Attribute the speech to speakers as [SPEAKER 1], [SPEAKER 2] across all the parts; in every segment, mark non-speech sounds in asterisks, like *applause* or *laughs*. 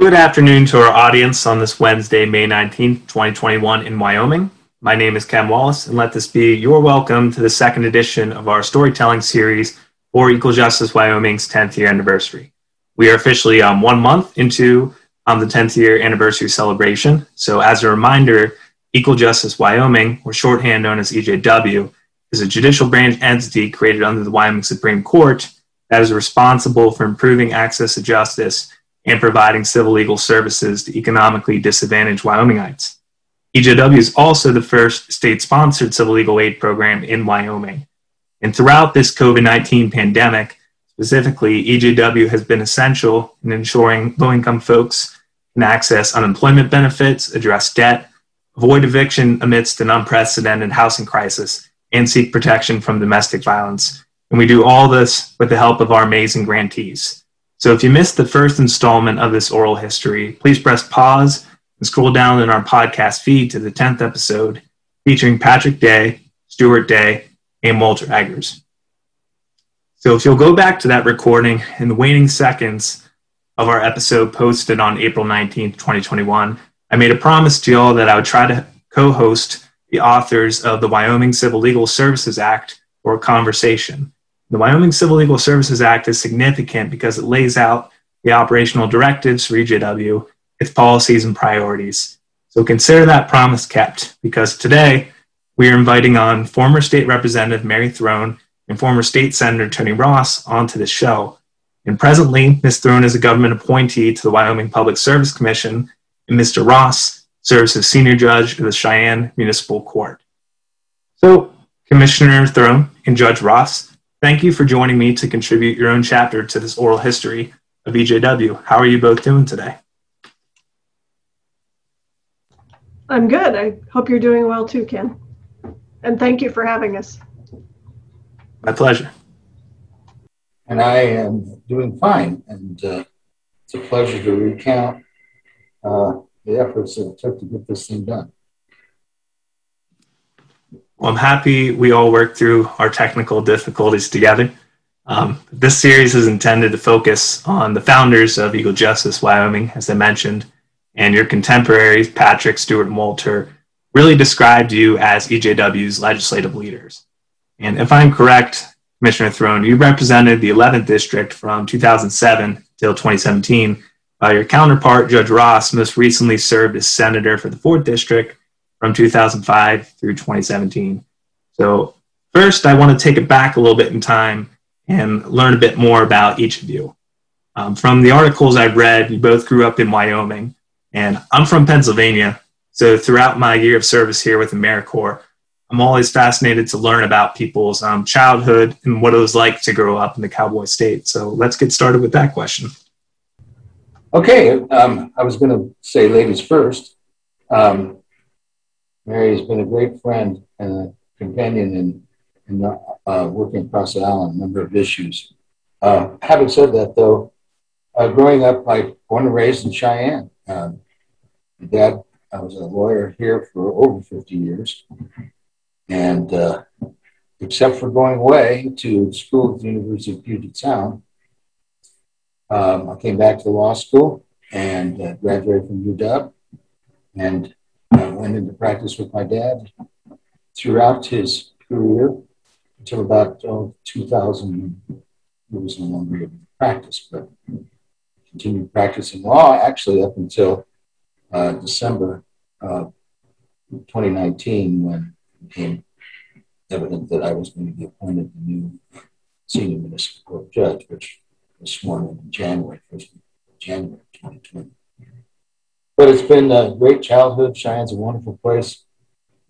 [SPEAKER 1] Good afternoon to our audience on this Wednesday, May 19th, 2021 in Wyoming. My name is Ken Wallace, and let this be your welcome to the second edition of our storytelling series for Equal Justice Wyoming's 10th year anniversary. We are officially um, one month into um, the 10th year anniversary celebration. So, as a reminder, Equal Justice Wyoming, or shorthand known as EJW, is a judicial branch entity created under the Wyoming Supreme Court that is responsible for improving access to justice and providing civil legal services to economically disadvantaged Wyomingites. EJW is also the first state sponsored civil legal aid program in Wyoming. And throughout this COVID 19 pandemic, specifically, EJW has been essential in ensuring low income folks can access unemployment benefits, address debt, avoid eviction amidst an unprecedented housing crisis, and seek protection from domestic violence. And we do all this with the help of our amazing grantees. So if you missed the first installment of this oral history, please press pause and scroll down in our podcast feed to the 10th episode featuring Patrick Day, Stuart Day, and Walter Eggers. So if you'll go back to that recording in the waning seconds of our episode posted on April 19th, 2021, I made a promise to y'all that I would try to co host the authors of the Wyoming Civil Legal Services Act for a conversation. The Wyoming Civil Legal Services Act is significant because it lays out the operational directives for EJW its policies and priorities. So consider that promise kept because today we are inviting on former state representative Mary Throne and former state senator Tony Ross onto the show. And presently, Ms. Throne is a government appointee to the Wyoming Public Service Commission, and Mr. Ross serves as senior judge of the Cheyenne Municipal Court. So, Commissioner Throne and Judge Ross, thank you for joining me to contribute your own chapter to this oral history of EJW. How are you both doing today?
[SPEAKER 2] I'm good. I hope you're doing well too, Ken. And thank you for having us.
[SPEAKER 1] My pleasure.
[SPEAKER 3] And I am doing fine. And uh, it's a pleasure to recount uh, the efforts that it took to get this thing done.
[SPEAKER 1] I'm happy we all worked through our technical difficulties together. Um, this series is intended to focus on the founders of Equal Justice Wyoming, as I mentioned, and your contemporaries, Patrick, Stuart, and Walter, really described you as EJW's legislative leaders. And if I'm correct, Commissioner Throne, you represented the 11th district from 2007 till 2017. Uh, your counterpart, Judge Ross, most recently served as senator for the 4th district from 2005 through 2017. So, first, I want to take it back a little bit in time and learn a bit more about each of you. Um, from the articles I've read, you both grew up in Wyoming. And I'm from Pennsylvania. So throughout my year of service here with AmeriCorps, I'm always fascinated to learn about people's um, childhood and what it was like to grow up in the cowboy state. So let's get started with that question.
[SPEAKER 3] Okay, um, I was going to say ladies first. Um, Mary has been a great friend and a companion in, in uh, working across the island, on a number of issues. Uh, having said that, though, uh, growing up, I born and raised in Cheyenne. Um, dad I was a lawyer here for over 50 years. And uh, except for going away to school at the University of Puget Sound, um, I came back to law school and uh, graduated from UW and went into practice with my dad throughout his career until about oh, 2000. It was no longer to practice, but continued practicing law actually up until uh, December uh, 2019 when it became evident that I was going to be appointed the new senior municipal court judge, which was sworn in January, 1st January 2020. But it's been a great childhood. Cheyenne's a wonderful place.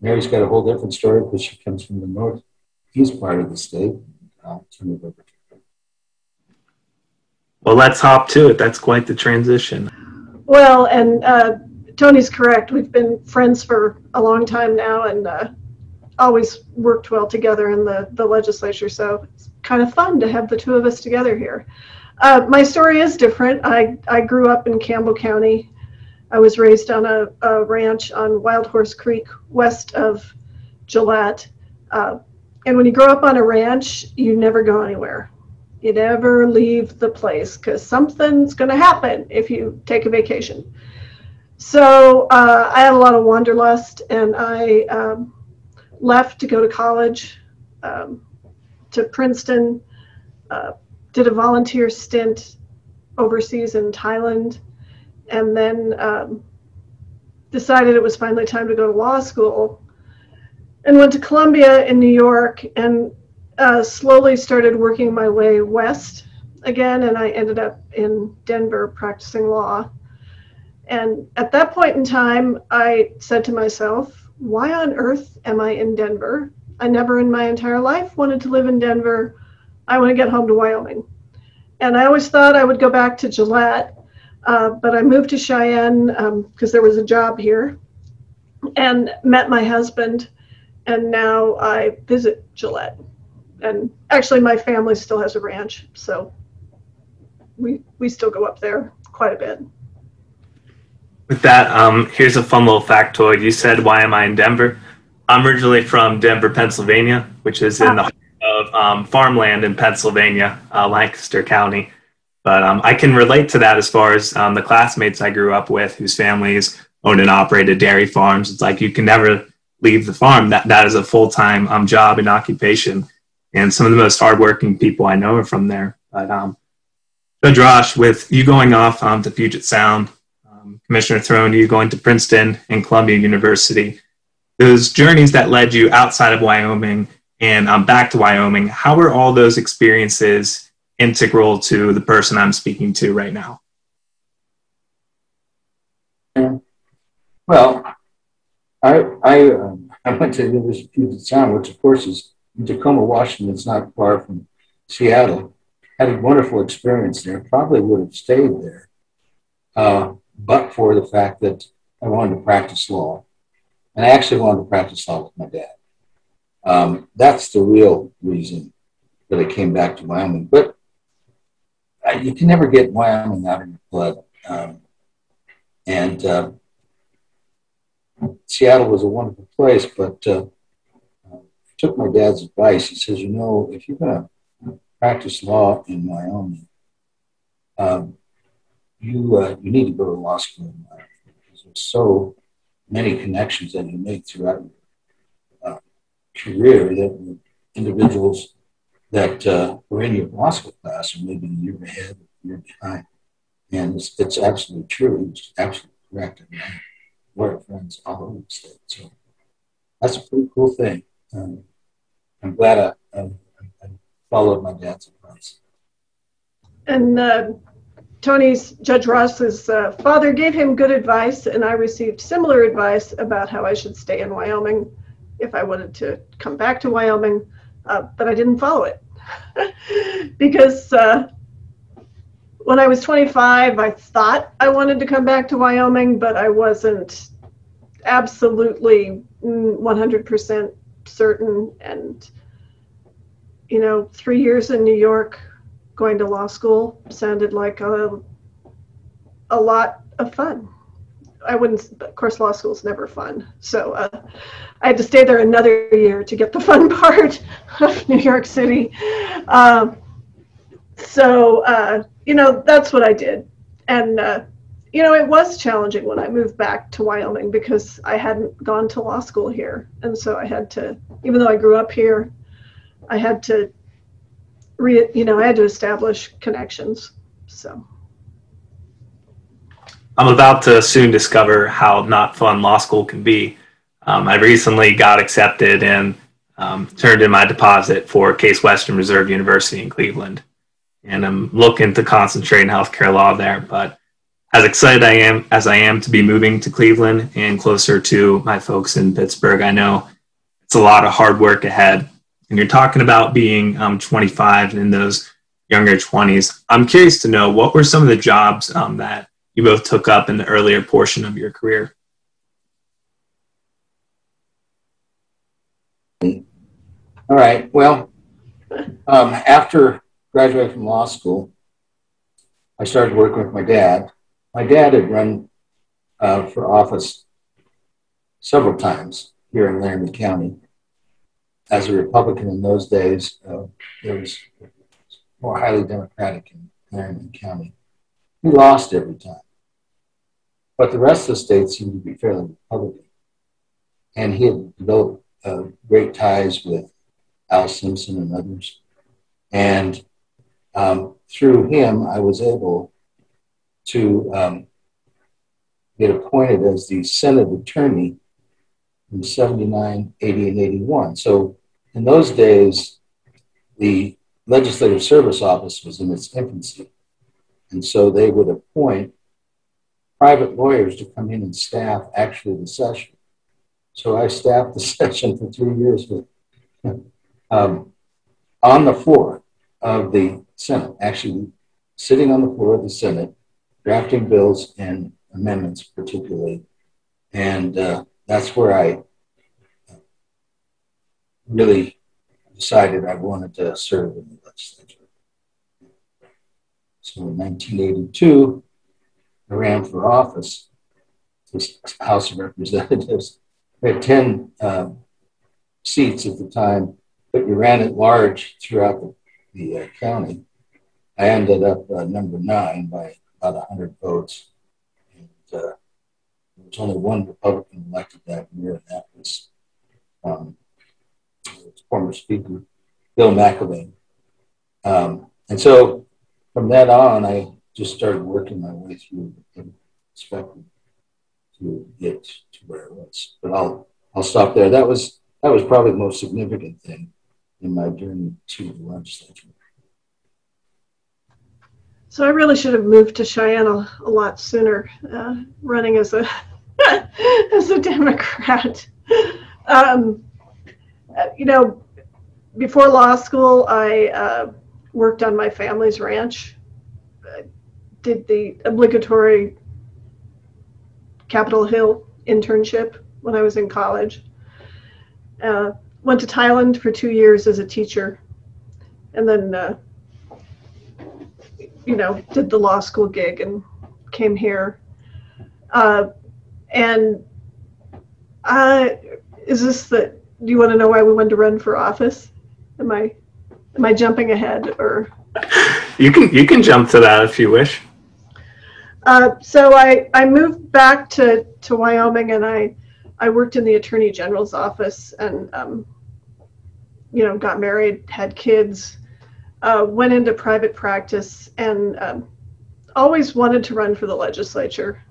[SPEAKER 3] Mary's got a whole different story because she comes from the northeast part of the state. I'll turn it over to
[SPEAKER 1] well, let's hop to it. That's quite the transition.
[SPEAKER 2] Well, and uh, Tony's correct. We've been friends for a long time now and uh, always worked well together in the, the legislature. So it's kind of fun to have the two of us together here. Uh, my story is different. I, I grew up in Campbell County. I was raised on a, a ranch on Wild Horse Creek west of Gillette. Uh, and when you grow up on a ranch, you never go anywhere You never leave the place because something's going to happen if you take a vacation. So uh, I had a lot of wanderlust, and I um, left to go to college um, to Princeton. Uh, did a volunteer stint overseas in Thailand, and then um, decided it was finally time to go to law school and went to Columbia in New York and uh, slowly started working my way west again, and I ended up in Denver practicing law. And at that point in time, I said to myself, why on earth am I in Denver? I never in my entire life wanted to live in Denver. I want to get home to Wyoming. And I always thought I would go back to Gillette, uh, but I moved to Cheyenne because um, there was a job here and met my husband. And now I visit Gillette and actually my family still has a ranch, so we we still go up there quite a bit.
[SPEAKER 1] With that, um, here's a fun little factoid. You said, "Why am I in Denver?" I'm originally from Denver, Pennsylvania, which is in the heart of um, farmland in Pennsylvania, uh, Lancaster County. But um, I can relate to that as far as um, the classmates I grew up with, whose families owned and operated dairy farms. It's like you can never leave the farm. That that is a full time um, job and occupation and some of the most hardworking people I know are from there. But um, with you going off um, to Puget Sound, um, Commissioner Throne, you going to Princeton and Columbia University, those journeys that led you outside of Wyoming and um, back to Wyoming, how were all those experiences integral to the person I'm speaking to right now?
[SPEAKER 3] Well, I I, um, I went to the University of Sound, which of course is in Tacoma, Washington. It's not far from Seattle. Had a wonderful experience there. Probably would have stayed there, uh, but for the fact that I wanted to practice law, and I actually wanted to practice law with my dad. Um, that's the real reason that I came back to Wyoming. But uh, you can never get Wyoming out of your blood. Um, and uh, Seattle was a wonderful place, but uh, took my dad's advice. He says, you know, if you're going to practice law in Wyoming, um, you uh, you need to go to law school in Wyoming because there's so many connections that you make throughout your uh, career that individuals that uh, were in your school class are maybe a year ahead, a year behind. And it's, it's absolutely true. It's absolutely correct. I mean, we're friends all over the state. So that's a pretty cool thing. Um, I'm glad I, I, I followed my dad's advice.
[SPEAKER 2] And uh, Tony's Judge Ross's uh, father gave him good advice, and I received similar advice about how I should stay in Wyoming if I wanted to come back to Wyoming, uh, but I didn't follow it. *laughs* Because uh, when I was 25, I thought I wanted to come back to Wyoming, but I wasn't absolutely 100% mm, certain. And you know three years in new york going to law school sounded like a, a lot of fun i wouldn't of course law school's never fun so uh, i had to stay there another year to get the *laughs* fun part of new york city um, so uh, you know that's what i did and uh, you know, it was challenging when I moved back to Wyoming because I hadn't gone to law school here. And so I had to, even though I grew up here, I had to, re, you know, I had to establish connections. So.
[SPEAKER 1] I'm about to soon discover how not fun law school can be. Um, I recently got accepted and um, turned in my deposit for Case Western Reserve University in Cleveland. And I'm looking to concentrate in healthcare law there, but as excited I am as I am to be moving to Cleveland and closer to my folks in Pittsburgh, I know it's a lot of hard work ahead. And you're talking about being um, 25 and in those younger 20s. I'm curious to know what were some of the jobs um, that you both took up in the earlier portion of your career.
[SPEAKER 3] All right. Well, um, after graduating from law school, I started working with my dad my dad had run uh, for office several times here in Laramie County. As a Republican in those days, uh, there was more highly Democratic in Clarendon County. He lost every time. But the rest of the state seemed to be fairly Republican. And he had developed uh, great ties with Al Simpson and others. And um, through him, I was able to um, get appointed as the Senate attorney in 79, 80, and 81. So in those days, the Legislative Service Office was in its infancy. And so they would appoint private lawyers to come in and staff actually the session. So I staffed the *laughs* session for three years with, um, on the floor of the Senate, actually sitting on the floor of the Senate, drafting bills and amendments, particularly. And uh, that's where I really decided I wanted to serve in the legislature. So in 1982, I ran for office, the House of Representatives. We had 10 um, seats at the time, but you ran at large throughout the, the uh, county. I ended up uh, number nine by about 100 votes. And uh, there was only one Republican elected that year, and that was um, former Speaker Bill McIlvaine. Um, and so from that on, I just started working my way through the spectrum to get to where I was. But I'll I'll stop there. That was that was probably the most significant thing in my journey to the legislature.
[SPEAKER 2] So I really should have moved to Cheyenne a, a lot sooner, uh, running as a *laughs* as a Democrat. Um, you know, before law school, I uh, worked on my family's ranch. Did the obligatory Capitol Hill internship when I was in college. Uh, went to Thailand for two years as a teacher, and then uh, you know, did the law school gig and came here. Uh, and is this the, do you want to know why we wanted to run for office? Am I, am I jumping ahead or?
[SPEAKER 1] You can, you can jump to that if you wish.
[SPEAKER 2] Uh, so I, I moved back to, to Wyoming and I, I worked in the attorney general's office and, um, you know, got married, had kids, uh, went into private practice and um, always wanted to run for the legislature.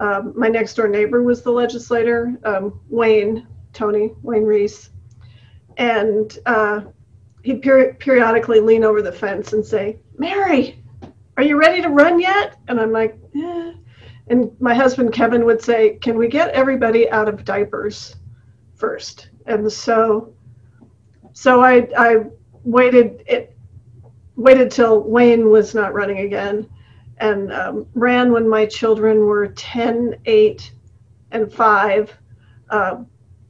[SPEAKER 2] Um, my next door neighbor was the legislator, um, Wayne, Tony, Wayne Reese. And uh, he'd peri- periodically lean over the fence and say, Mary, are you ready to run yet? And I'm like, eh. And my husband Kevin would say, Can we get everybody out of diapers first? And so, so I, I waited. It, waited till Wayne was not running again and um, ran when my children were 10, 8, and 5. Uh,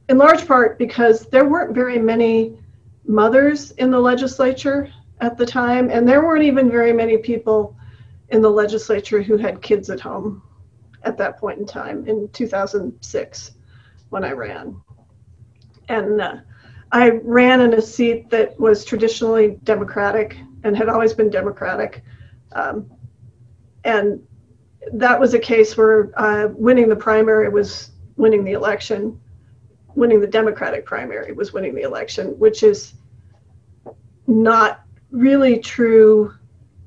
[SPEAKER 2] in large part because there weren't very many mothers in the legislature at the time, and there weren't even very many people in the legislature who had kids at home at that point in time in 2006 when I ran. And uh, I ran in a seat that was traditionally Democratic and had always been Democratic. Um, and that was a case where uh, winning the primary was winning the election, winning the Democratic primary was winning the election, which is not really true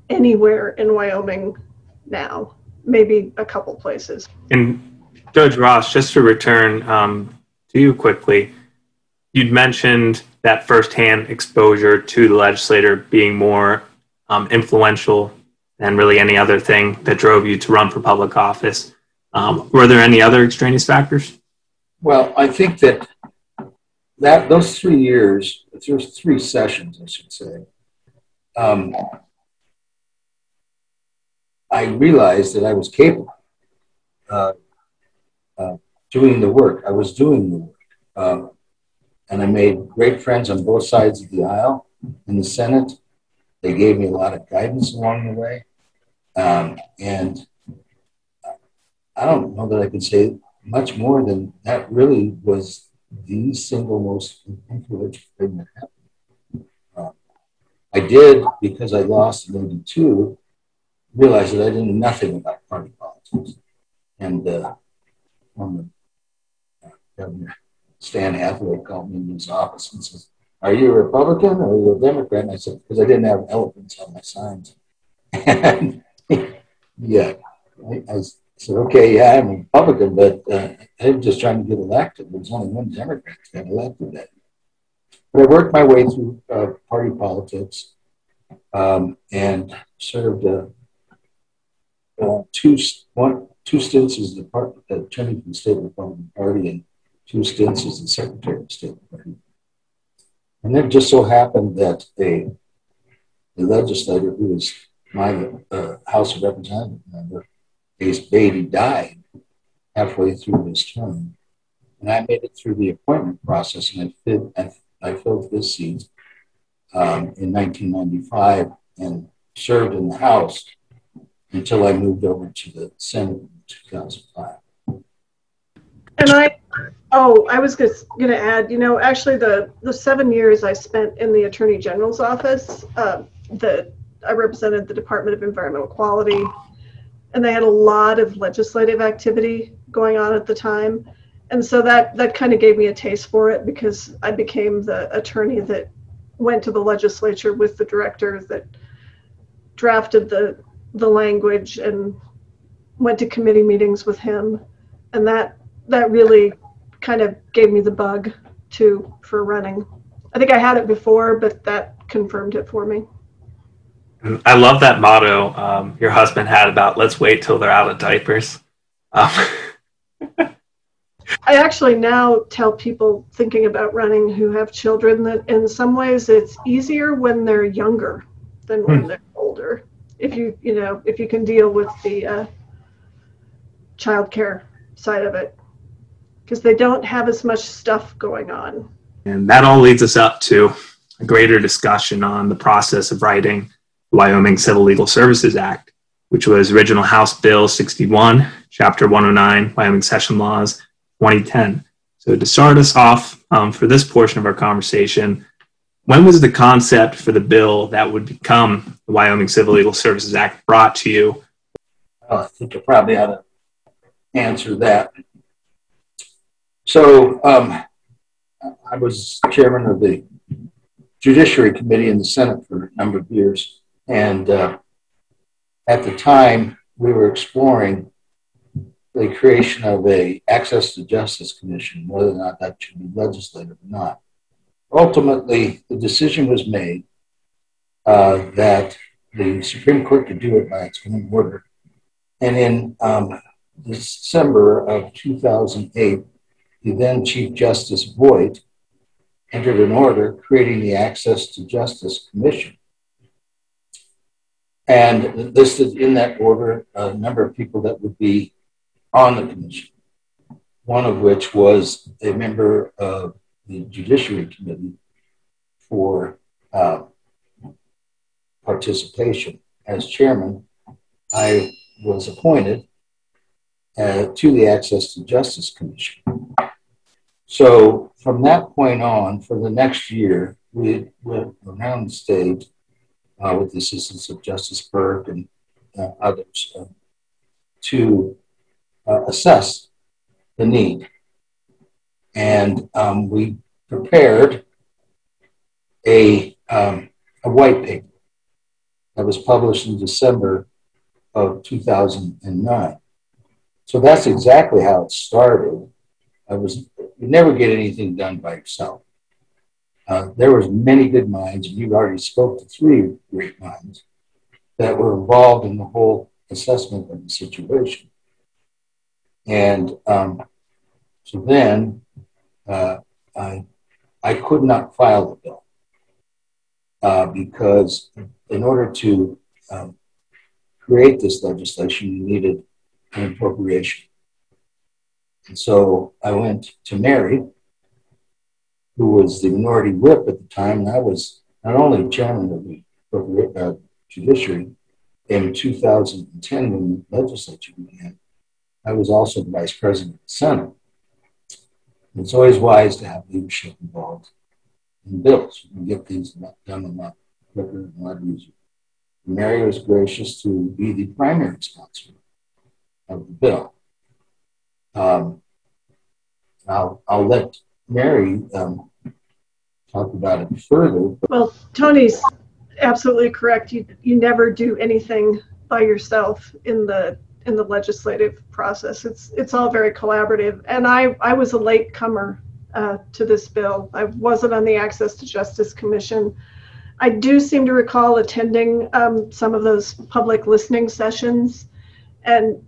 [SPEAKER 2] anywhere in Wyoming now, maybe a couple places.
[SPEAKER 1] And Judge Ross, just to return um, to you quickly, you'd mentioned that firsthand exposure to the legislator being more um, influential than really any other thing that drove you to run for public office. Um, were there any other extraneous factors?
[SPEAKER 3] Well, I think that that those three years, those three sessions, I should say. Um, I realized that I was capable uh, uh, doing the work. I was doing the work. Um, and I made great friends on both sides of the aisle in the Senate. They gave me a lot of guidance along the way. Um, and I don't know that I can say much more than that really was the single most influential thing that happened. Uh, I did, because I lost in 82, realize that I didn't know nothing about party politics. And uh, um, Governor Stan Hathaway called me in his office and says, Are you a Republican or are you a Democrat? And I said, Because I didn't have elephants on my signs. And *laughs* yeah, I, I, said, Okay, yeah, I'm a Republican, but uh, I'm just trying to get elected. There's only one Democrat that got elected that but I worked my way through uh, party politics um, and served uh, uh, two one two stints as the part, attorney for the state Republican Party and two stints as the secretary of the state Party. And it just so happened that a, a legislator who was my uh, House of Representatives member, Ace Beatty, died halfway through his term. And I made it through the appointment process and I, fit, I I filled his seat um, in 1995 and served in the House until I moved over to the Senate in 2005.
[SPEAKER 2] And I, oh, I was going to add, you know, actually the the seven years I spent in the Attorney General's office, uh, I represented the Department of Environmental Quality, and they had a lot of legislative activity going on at the time and so that that kind of gave me a taste for it because I became the attorney that went to the legislature with the director that drafted the the language and went to committee meetings with him. And that that really kind of gave me the bug to for running. I think i had it before but that confirmed it for me.
[SPEAKER 1] I love that motto um, your husband had about let's wait till they're out of diapers. Um, *laughs*
[SPEAKER 2] I actually now tell people thinking about running who have children that in some ways it's easier when they're younger than when hmm. they're older. If you you know if you can deal with the uh, childcare side of it, because they don't have as much stuff going on.
[SPEAKER 1] And that all leads us up to a greater discussion on the process of writing the Wyoming Civil Legal Services Act, which was original House Bill 61, Chapter 109, Wyoming Session Laws 2010. So to start us off um, for this portion of our conversation, when was the concept for the bill that would become the Wyoming Civil Legal Services Act brought to you?
[SPEAKER 3] Well, I think I probably ought to answer that. So um, I was chairman of the Judiciary Committee in the Senate for a number of years, and uh, at the time we were exploring the creation of a access to justice commission, whether or not that should be legislative or not. Ultimately, the decision was made uh, that the Supreme Court could do it by its own order. And in um, December of 2008, the then Chief Justice Voigt entered an order creating the Access to Justice Commission. And listed in that order a number of people that would be on the commission, one of which was a member of the Judiciary Committee for uh, participation. As chairman, I was appointed uh, to the Access to Justice Commission. So from that point on, for the next year, we went around the state uh, with the assistance of Justice Burke and uh, others uh, to uh, assess the need. And um, we prepared a, um, a white paper that was published in December of 2009. So that's exactly how it started. I was you never get anything done by yourself. Uh, there was many good minds, and you already spoke to three great minds that were involved in the whole assessment of the situation. And um, so then uh, I, I could not file the bill uh, because in order to um, create this legislation, you needed an appropriation. And so I went to Mary, who was the minority whip at the time, and I was not only chairman of the uh, judiciary in 2010 when the legislature began, I was also the vice president of the Senate. It's always wise to have leadership involved in bills. You can get things done a lot quicker and a lot easier. Mary was gracious to be the primary sponsor of the bill. Um, I'll, I'll let Mary um, talk about it further.
[SPEAKER 2] Well, Tony's absolutely correct. You you never do anything by yourself in the in the legislative process. It's it's all very collaborative. And I I was a late comer uh, to this bill. I wasn't on the Access to Justice Commission. I do seem to recall attending um, some of those public listening sessions and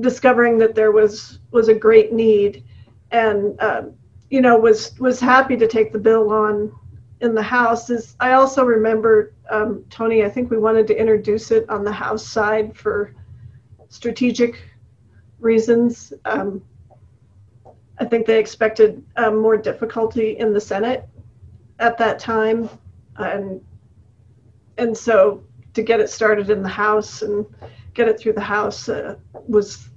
[SPEAKER 2] discovering that there was was a great need, and uh, you know was was happy to take the bill on in the House. Is I also remember um, Tony. I think we wanted to introduce it on the House side for strategic reasons. Um, I think they expected um, more difficulty in the Senate at that time, and and so to get it started in the House and get it through the House uh, was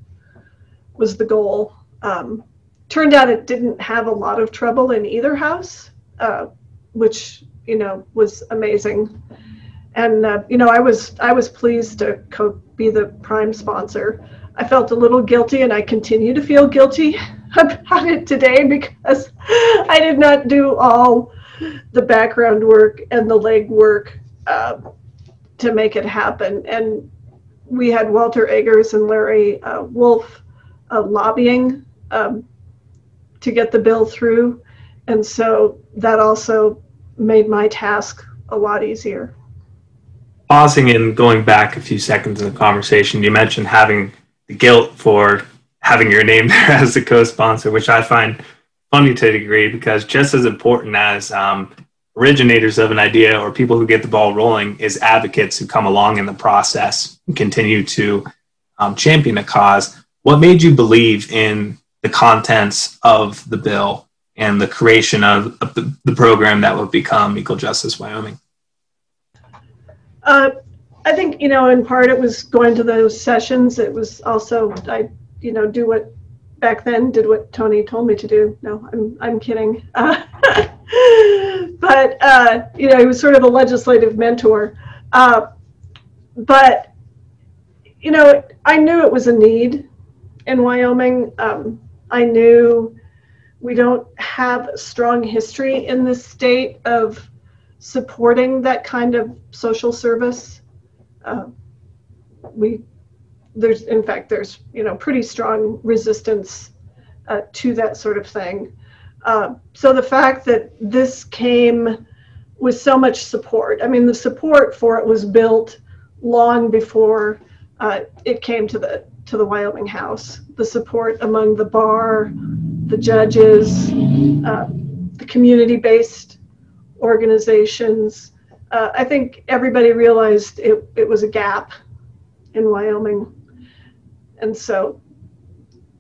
[SPEAKER 2] was the goal. Um, turned out it didn't have a lot of trouble in either house, uh, which you know was amazing. And uh, you know, I was I was pleased to co- be the prime sponsor. I felt a little guilty, and I continue to feel guilty *laughs* about it today because *laughs* I did not do all the background work and the leg work uh, to make it happen. And we had Walter Eggers and Larry uh, Wolf uh, lobbying um, to get the bill through. And so that also made my task a lot easier.
[SPEAKER 1] Pausing and going back a few seconds in the conversation, you mentioned having the guilt for having your name *laughs* there as the co-sponsor, which I find funny to a degree because just as important as um, originators of an idea or people who get the ball rolling is advocates who come along in the process and continue to um, champion a cause. What made you believe in the contents of the bill and the creation of, of the, the, program that would become Equal Justice Wyoming?
[SPEAKER 2] Uh, I think, you know, in part it was going to those sessions. It was also, I, you know, do what back then did what Tony told me to do. No, I'm, I'm kidding. Uh, *laughs* but, uh, you know, he was sort of a legislative mentor. Uh, but, you know, I knew it was a need in Wyoming. Um, I knew we don't have a strong history in this state of supporting that kind of social service. Uh, we there's in fact there's you know pretty strong resistance uh, to that sort of thing. Uh, so the fact that this came with so much support, I mean the support for it was built long before uh, it came to the to the Wyoming House. The support among the bar, the judges, uh, the community-based organizations. Uh, I think everybody realized it, it was a gap in Wyoming, and so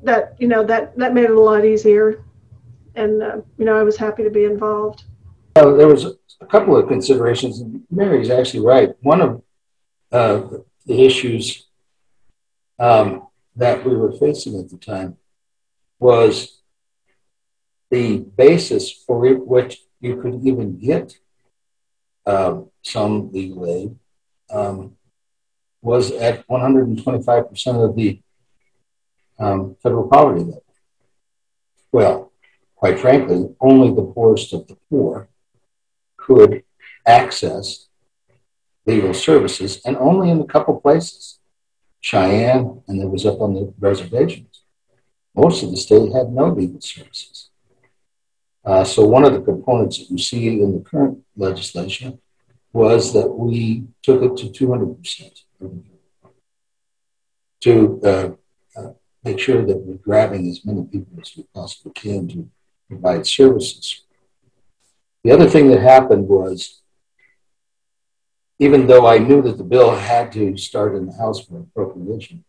[SPEAKER 2] that you know that that made it a lot easier. And uh, you know, I was happy to be involved.
[SPEAKER 3] Uh, there was a couple of considerations. Mary's actually right. One of uh, the issues um, that we were facing at the time was the basis for which you could even get uh, some legal aid um, was at 125% of the um, federal poverty level. Well, quite frankly, only the poorest of the poor could access legal services, and only in a couple places. Cheyenne, and it was up on the reservations. Most of the state had no legal services. Uh, so one of the components that you see in the current legislation was that we took it to 200% to uh, uh, make sure that we're grabbing as many people as we possibly can to provide services. The other thing that happened was even though I knew that the bill had to start in the House for appropriation,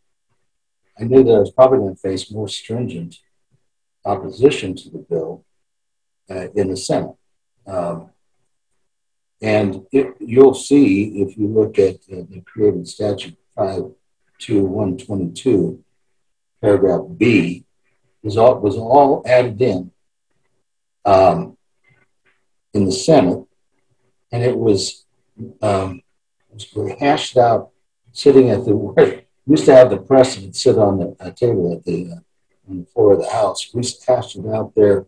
[SPEAKER 3] I knew that I was probably going to face more stringent opposition to the bill uh, in the Senate. Um, and it, you'll see if you look at uh, the created statute 52122, paragraph B, was all, was all added in um, in the Senate, and it was um, was hashed out sitting at the *laughs* used to have the president sit on the uh, table at the uh, on the floor of the House. We hashed it out there,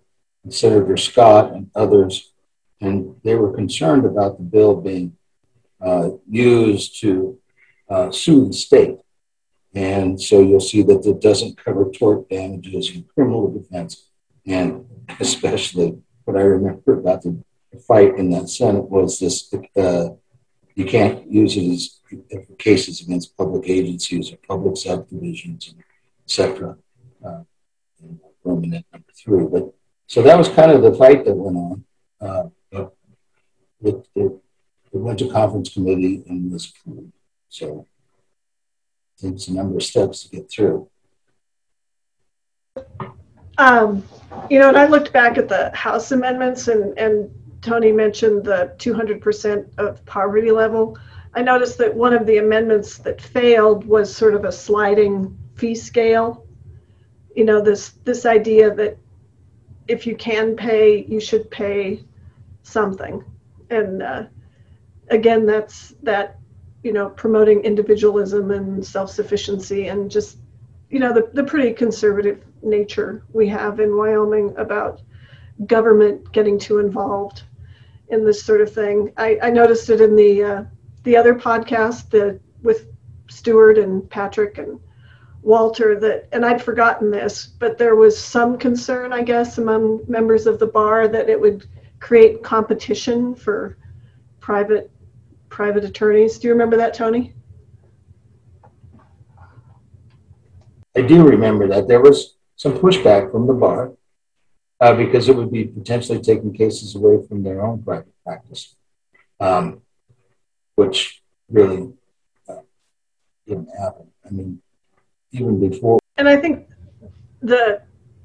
[SPEAKER 3] Senator Scott and others, and they were concerned about the bill being uh, used to uh, sue the state. And so you'll see that it doesn't cover tort damages and criminal defense. And especially what I remember about the fight in that Senate was this uh, you can't use it as cases against public agencies or public subdivisions, etc. Uh, Roman number three. But so that was kind of the fight that went on. Uh, it, it, it, went to conference committee and was approved. So it's a number of steps to get through.
[SPEAKER 2] Um, you know, and I looked back at the House amendments, and, and Tony mentioned the 200% of poverty level. I noticed that one of the amendments that failed was sort of a sliding fee scale. You know, this this idea that if you can pay, you should pay something. And uh, again, that's that you know promoting individualism and self-sufficiency and just you know the, the pretty conservative nature we have in wyoming about government getting too involved in this sort of thing i, I noticed it in the uh, the other podcast that with Stuart and Patrick and Walter that, and I'd forgotten this, but there was some concern, I guess, among members of the bar that it would create competition for private private attorneys. Do you remember that, Tony?
[SPEAKER 3] I do remember that there was some pushback from the bar uh, because it would be potentially taking cases away from their own private practice. Um, which really uh, didn't happen. I mean, even before.
[SPEAKER 2] And I think the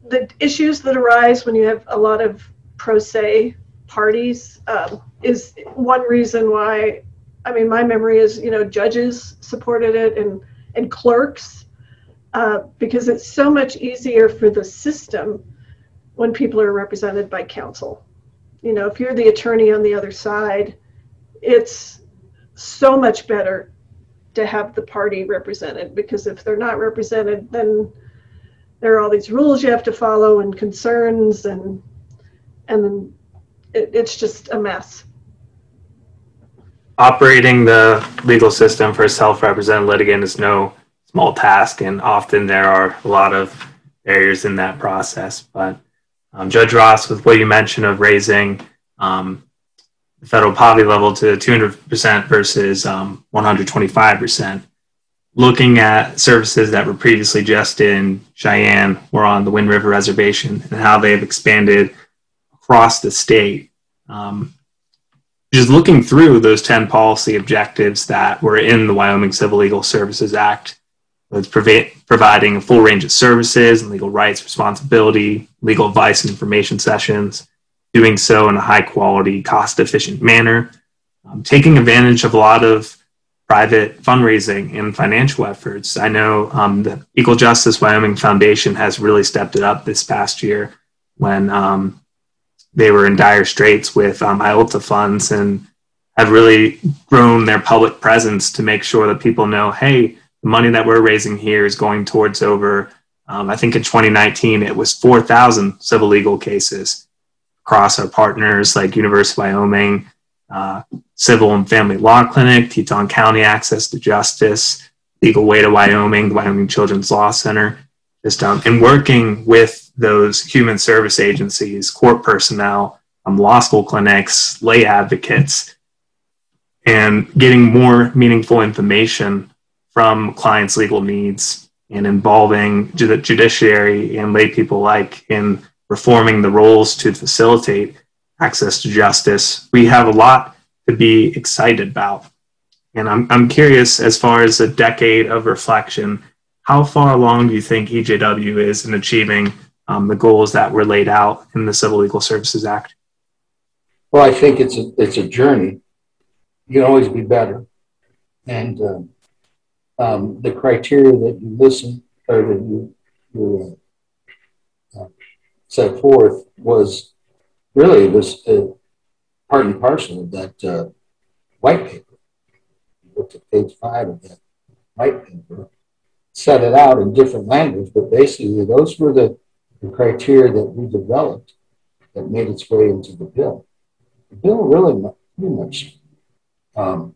[SPEAKER 2] the issues that arise when you have a lot of pro se parties um, is one reason why. I mean, my memory is you know judges supported it and and clerks uh, because it's so much easier for the system when people are represented by counsel. You know, if you're the attorney on the other side, it's so much better to have the party represented because if they're not represented, then there are all these rules you have to follow and concerns and and then it, it's just a mess.
[SPEAKER 1] Operating the legal system for a self-represented litigant is no small task, and often there are a lot of barriers in that process. But um, Judge Ross, with what you mentioned of raising um, federal poverty level to 200% versus um, 125%. Looking at services that were previously just in Cheyenne or on the Wind River Reservation and how they've expanded across the state. Um, just looking through those 10 policy objectives that were in the Wyoming Civil Legal Services Act, with providing a full range of services and legal rights, responsibility, legal advice, and information sessions, doing so in a high quality, cost efficient manner, um, taking advantage of a lot of private fundraising and financial efforts. I know um, the Equal Justice Wyoming Foundation has really stepped it up this past year when um, they were in dire straits with um, IOLTA funds and have really grown their public presence to make sure that people know, hey, the money that we're raising here is going towards over, um, I think in 2019, it was 4,000 civil legal cases across our partners like University of Wyoming, uh, Civil and Family Law Clinic, Teton County Access to Justice, Legal Aid of Wyoming, the Wyoming Children's Law Center, just um, and working with those human service agencies, court personnel, um, law school clinics, lay advocates, and getting more meaningful information from clients' legal needs and involving the judiciary and lay people like in reforming the roles to facilitate access to justice. We have a lot to be excited about. And I'm, I'm curious, as far as a decade of reflection, how far along do you think EJW is in achieving um, the goals that were laid out in the Civil Legal Services Act?
[SPEAKER 3] Well, I think it's a, it's a journey. You can always be better. And uh, um, the criteria that you listen or that you, you uh, set forth was really was uh, part and parcel of that uh, white paper. Looked at page five of that white paper, set it out in different language, but basically those were the, the criteria that we developed that made its way into the bill. The bill really pretty much um,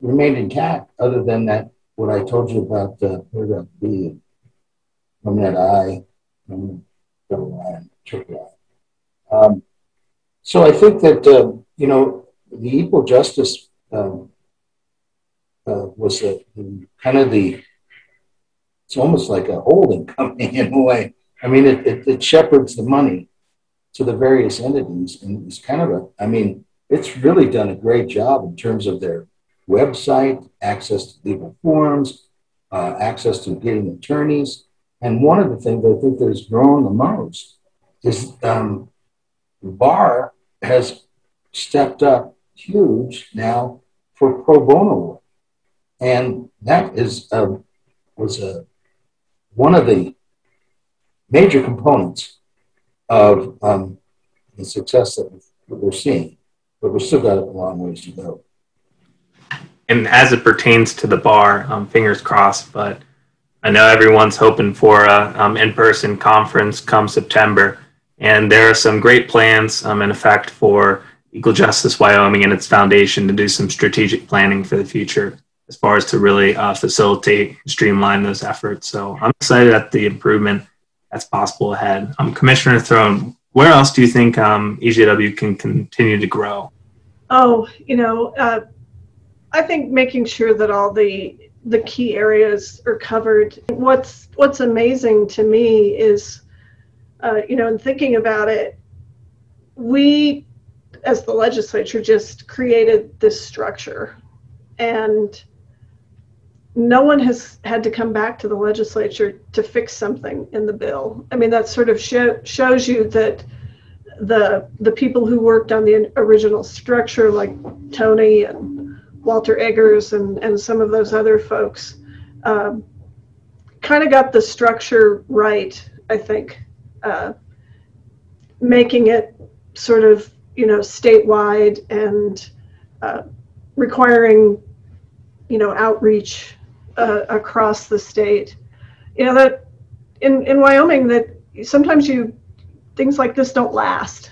[SPEAKER 3] remained intact, other than that what I told you about the paragraph B from that I, Um, so I think that uh, you know the equal justice um, uh, was a, kind of the it's almost like a holding company *laughs* in a way. I mean, it, it, it shepherds the money to the various entities, and it's kind of a. I mean, it's really done a great job in terms of their website, access to legal forms, uh, access to getting attorneys. And one of the things I think that has grown the most is um, the bar has stepped up huge now for pro bono work. And that is a, was a, one of the major components of um, the success that we're seeing. But we've still got a long ways to go
[SPEAKER 1] and as it pertains to the bar, um, fingers crossed. But I know everyone's hoping for a um, in-person conference come September, and there are some great plans um, in effect for Equal Justice Wyoming and its foundation to do some strategic planning for the future, as far as to really uh, facilitate streamline those efforts. So I'm excited at the improvement that's possible ahead. Um, Commissioner Throne, where else do you think um, EJW can continue to grow?
[SPEAKER 2] Oh, you know. Uh, I think making sure that all the the key areas are covered. What's what's amazing to me is, uh, you know, in thinking about it, we, as the legislature, just created this structure, and no one has had to come back to the legislature to fix something in the bill. I mean, that sort of show, shows you that the the people who worked on the original structure, like Tony and Walter Eggers and, and some of those other folks, um, kind of got the structure right, I think, uh, making it sort of, you know, statewide and uh, requiring, you know, outreach uh, across the state. You know, that in, in Wyoming, that sometimes you, things like this don't last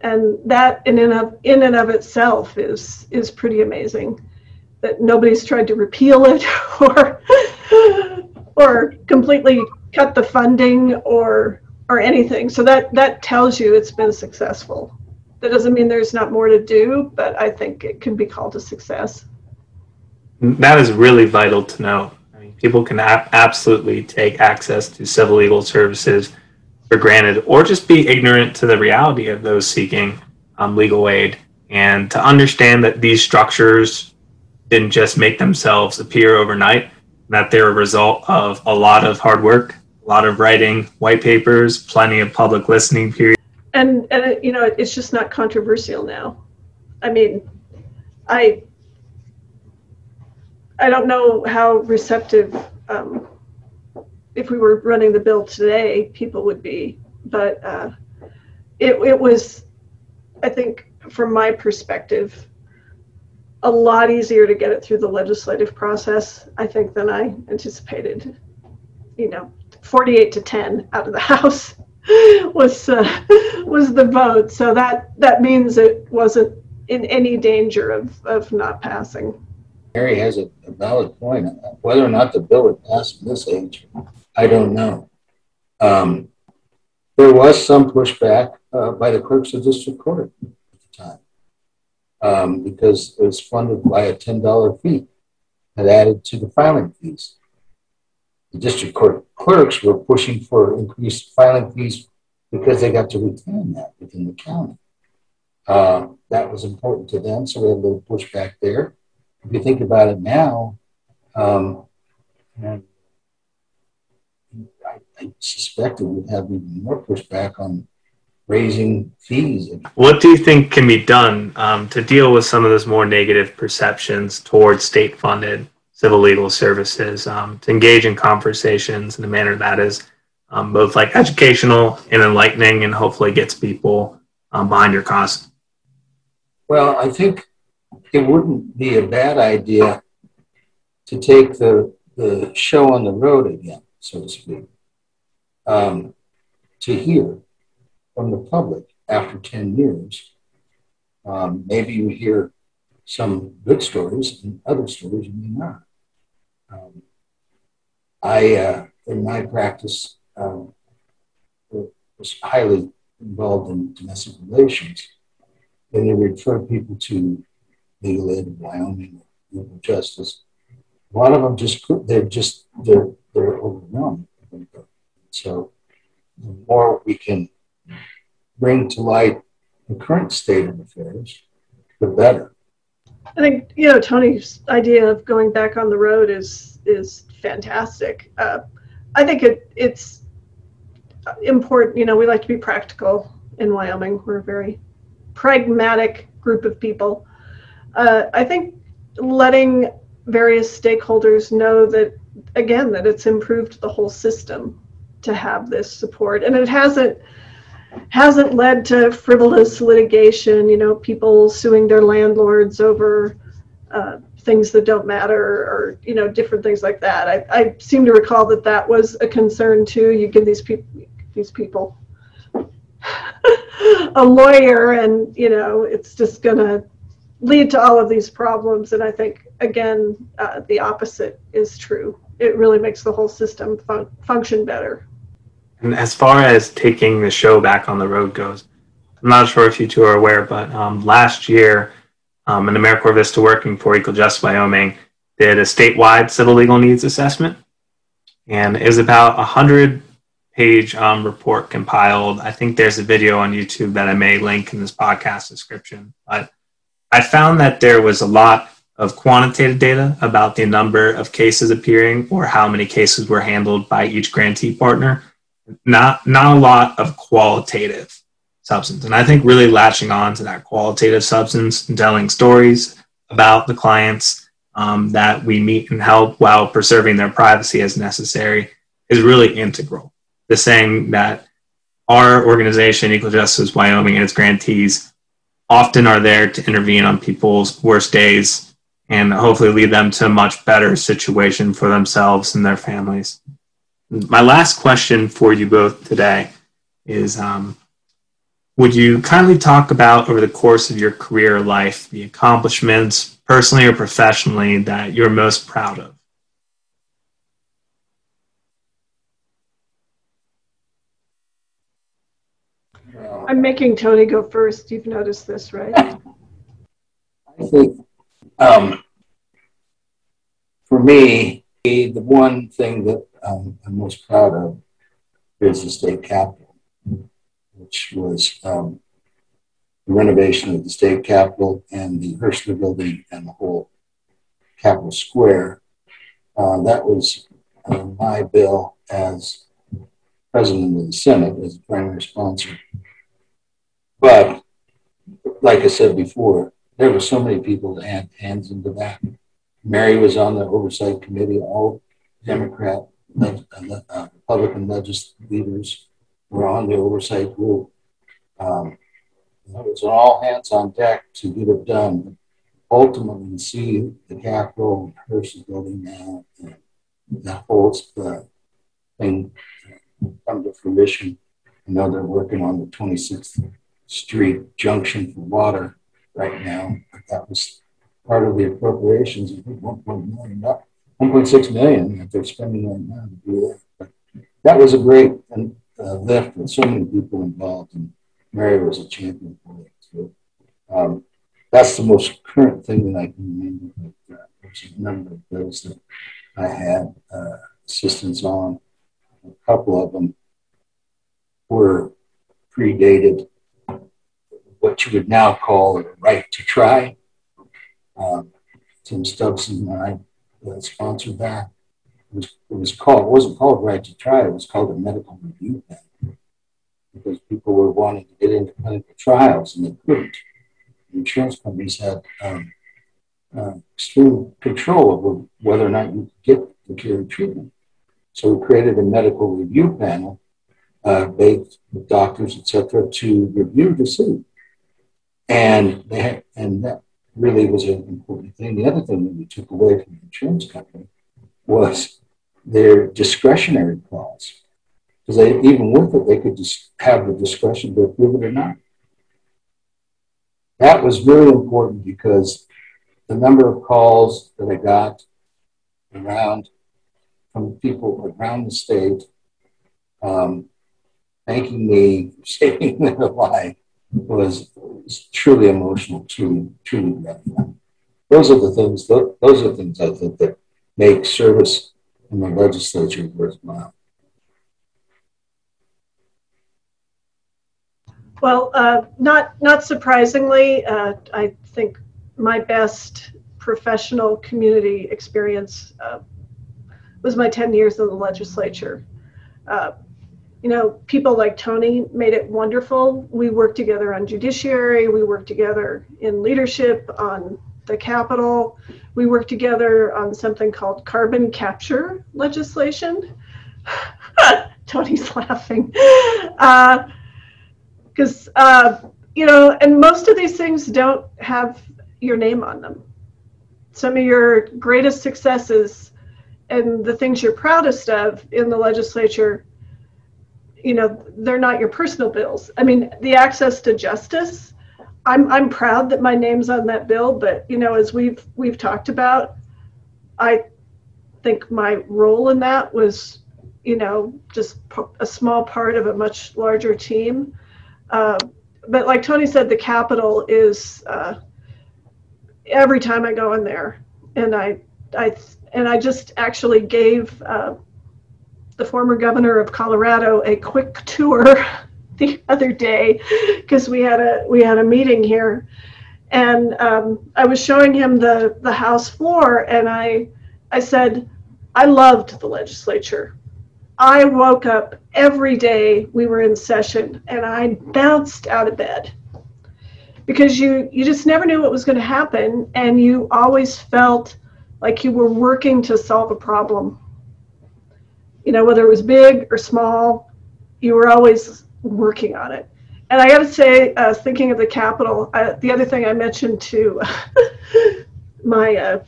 [SPEAKER 2] and that in and of in and of itself is is pretty amazing that nobody's tried to repeal it *laughs* or or completely cut the funding or or anything. So that that tells you it's been successful. That doesn't mean there's not more to do but i think it can be called a success.
[SPEAKER 1] That is really vital to know. I mean, people can absolutely take access to civil legal services for granted or just be ignorant to the reality of those seeking um, legal aid. And to understand that these structures didn't just make themselves appear overnight that they're a result of a lot of hard work a lot of writing white papers plenty of public listening period.
[SPEAKER 2] And and it, you know it's just not controversial now. I mean i i don't know how receptive um, if we were running the bill today, people would be. But uh, it, it was, I think, from my perspective, a lot easier to get it through the legislative process, I think, than I anticipated. You know, 48 to 10 out of the *laughs* House was uh, was the vote, so that that means it wasn't in any danger of of not passing.
[SPEAKER 3] Mary has a, a valid point. Whether or not the bill would pass this age I don't know. Um, there was some pushback uh, by the clerks of district court at the time um, because it was funded by a $10 fee that added to the filing fees. The district court clerks were pushing for increased filing fees because they got to retain that within the county. Uh, that was important to them, so we had a little pushback there. If you think about it now, um, and I, suspect it would have even more pushback on raising fees.
[SPEAKER 1] What do you think can be done um, to deal with some of those more negative perceptions towards state funded civil legal services, um, to engage in conversations in a manner that is um, both like educational and enlightening and hopefully gets people um, behind your cause?
[SPEAKER 3] Well, I think it wouldn't be a bad idea to take the, the show on the road again, so to speak, um, to hear from the public after 10 years. Um, maybe you hear some good stories and other stories you may not. Um, I, uh, in my practice, um, was highly involved in domestic relations. And they refer people to legal aid in Wyoming, legal justice. A lot of them just they're just they're they're overwhelmed. So the more we can bring to light the current state of affairs, the better.
[SPEAKER 2] I think you know Tony's idea of going back on the road is is fantastic. Uh, I think it it's important. You know, we like to be practical in Wyoming. We're a very pragmatic group of people. Uh, I think letting various stakeholders know that again that it's improved the whole system to have this support, and it hasn't hasn't led to frivolous litigation. You know, people suing their landlords over. Uh, things that don't matter or you know different things like that I, I seem to recall that that was a concern too you give these people these people *laughs* a lawyer and you know it's just to lead to all of these problems and i think again uh, the opposite is true it really makes the whole system fun- function better
[SPEAKER 1] and as far as taking the show back on the road goes i'm not sure if you two are aware but um, last year um, an AmeriCorps Vista working for Equal Justice Wyoming did a statewide civil legal needs assessment. And it was about a 100 page um, report compiled. I think there's a video on YouTube that I may link in this podcast description. But I found that there was a lot of quantitative data about the number of cases appearing or how many cases were handled by each grantee partner. Not, not a lot of qualitative substance. And I think really latching on to that qualitative substance and telling stories about the clients um, that we meet and help while preserving their privacy as necessary is really integral. The saying that our organization, Equal Justice Wyoming, and its grantees often are there to intervene on people's worst days and hopefully lead them to a much better situation for themselves and their families. My last question for you both today is um, would you kindly talk about over the course of your career life the accomplishments, personally or professionally, that you're most proud of?
[SPEAKER 2] I'm making Tony go first. You've noticed this, right?
[SPEAKER 3] I think um, for me, the one thing that um, I'm most proud of is the state capitol which was um, the renovation of the state capitol and the Herschler building and the whole Capitol Square. Uh, that was uh, my bill as president of the Senate as the primary sponsor. But like I said before, there were so many people that had hands into that. Mary was on the oversight committee, all Democrat, uh, Republican legislators were on the oversight group. Um, it was an all hands on deck to get it done. Ultimately, see the Capitol Herschler building now, and that whole uh, thing come to fruition. I know they're working on the 26th Street junction for water right now. But that was part of the appropriations. I think 1.6 million, 1.6 million that they're spending right now to do that. But that was a great uh, lift with so many people involved, and Mary was a champion for it. So um, that's the most current thing that I can remember. But, uh, there's a number of bills that I had uh, assistance on. A couple of them were predated what you would now call a right to try. Um, Tim Stubson and I uh, sponsored that was, it was called, it wasn't called Right to Try, it was called a medical review panel because people were wanting to get into clinical trials and they couldn't. The insurance companies had um, uh, extreme control over whether or not you could get the care and treatment. So we created a medical review panel uh, based with doctors, etc., to review the see And they had, and that really was an important thing. The other thing that we took away from the insurance company was their discretionary clause. Because they, even with it, they could just have the discretion to approve it or not. That was really important because the number of calls that I got around from people around the state um, thanking me *laughs* saving their life was, was truly emotional, truly, truly gratifying. Those are the things. Those are the things I think that make service in the legislature worthwhile.
[SPEAKER 2] Well, uh, not not surprisingly, uh, I think my best professional community experience uh, was my 10 years in the legislature. You know, people like Tony made it wonderful. We worked together on judiciary, we worked together in leadership on the Capitol, we worked together on something called carbon capture legislation. *laughs* Tony's laughing. Because, uh, uh, you know, and most of these things don't have your name on them. Some of your greatest successes and the things you're proudest of in the legislature you know they're not your personal bills. I mean the access to justice i'm i'm proud that my name's on that bill but you know as we've we've talked about i think my role in that was you know just a small part of a much larger team. Uh, but like tony said the capital is uh, every time i go in there and i i and i just actually gave uh, the former governor of Colorado a quick tour *laughs* the other day because we had a we had a meeting here, and um, I was showing him the the House floor, and I I said I loved the legislature. I woke up every day we were in session, and I bounced out of bed. Because you you just never knew what was going to happen, and you always felt like you were working to solve a problem you know, whether it was big or small, you were always working on it. And I got to say, uh, thinking of the capital, the other thing I mentioned to *laughs* my uh,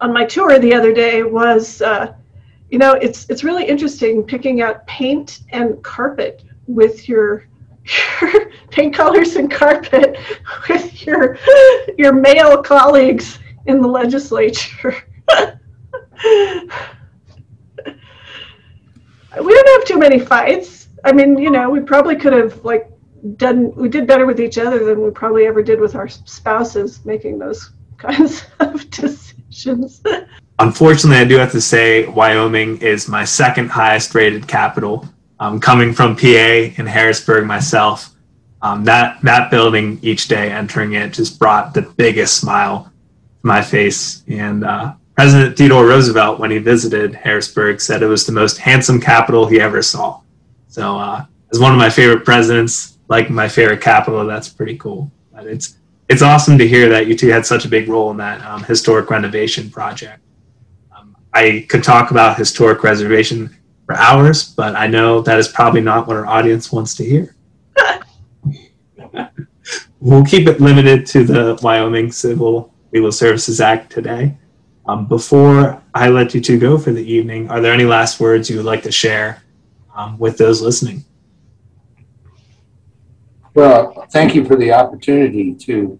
[SPEAKER 2] on my tour the other day was, uh, you know, it's it's really interesting picking out paint and carpet with your, *laughs* your paint colors and carpet *laughs* with your your male colleagues in the legislature. We don't have too many fights. I mean, you know, we probably could have like done we did better with each other than we probably ever did with our spouses making those *laughs* kinds of decisions.
[SPEAKER 1] Unfortunately, I do have to say Wyoming is my second highest rated capital. Um, coming from PA in Harrisburg myself, um, that that building each day entering it just brought the biggest smile to my face, and uh, President Theodore Roosevelt, when he visited Harrisburg, said it was the most handsome capital he ever saw. So, uh, as one of my favorite presidents, like my favorite capital, that's pretty cool. But it's it's awesome to hear that you two had such a big role in that um, historic renovation project. Um, I could talk about historic reservation for hours, but I know that is probably not what our audience wants to hear. *laughs* we'll keep it limited to the Wyoming Civil Legal Services Act today. Um, before I let you two go for the evening, are there any last words you would like to share um, with those listening?
[SPEAKER 3] Well, thank you for the opportunity to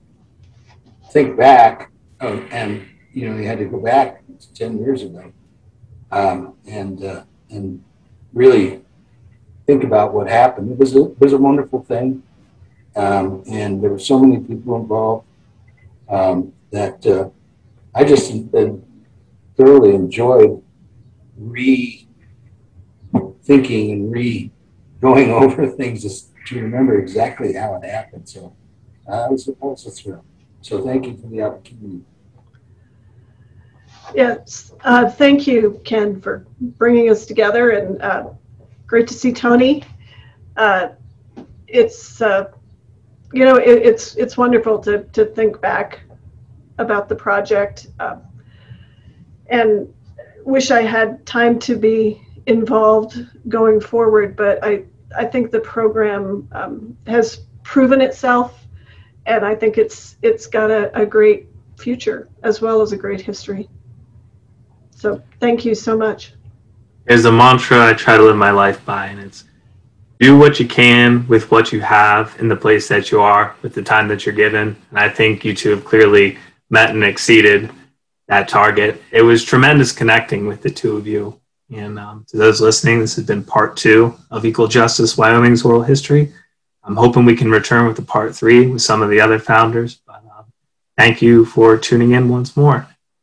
[SPEAKER 3] think back, uh, and you know, you had to go back ten years ago, um, and uh, and really think about what happened. It was a, it was a wonderful thing, um, and there were so many people involved um, that uh, I just thoroughly enjoyed re thinking and re going *laughs* over things just to remember exactly how it happened. So uh, I was, I was a thrill. So thank you for the opportunity.
[SPEAKER 2] Yes, uh, thank you, Ken, for bringing us together, and uh, great to see Tony. Uh, it's uh, you know it, it's it's wonderful to to think back about the project uh, and wish I had time to be involved going forward. But I, I think the program um, has proven itself and I think it's it's got a, a great future as well as a great history. So thank you so much.
[SPEAKER 1] There's a mantra I try to live my life by, and it's do what you can with what you have in the place that you are with the time that you're given. And I think you two have clearly met and exceeded that target. It was tremendous connecting with the two of you. And um, to those listening, this has been part two of Equal Justice Wyoming's Oral History. I'm hoping we can return with a part three with some of the other founders. But um, thank you for tuning in once more.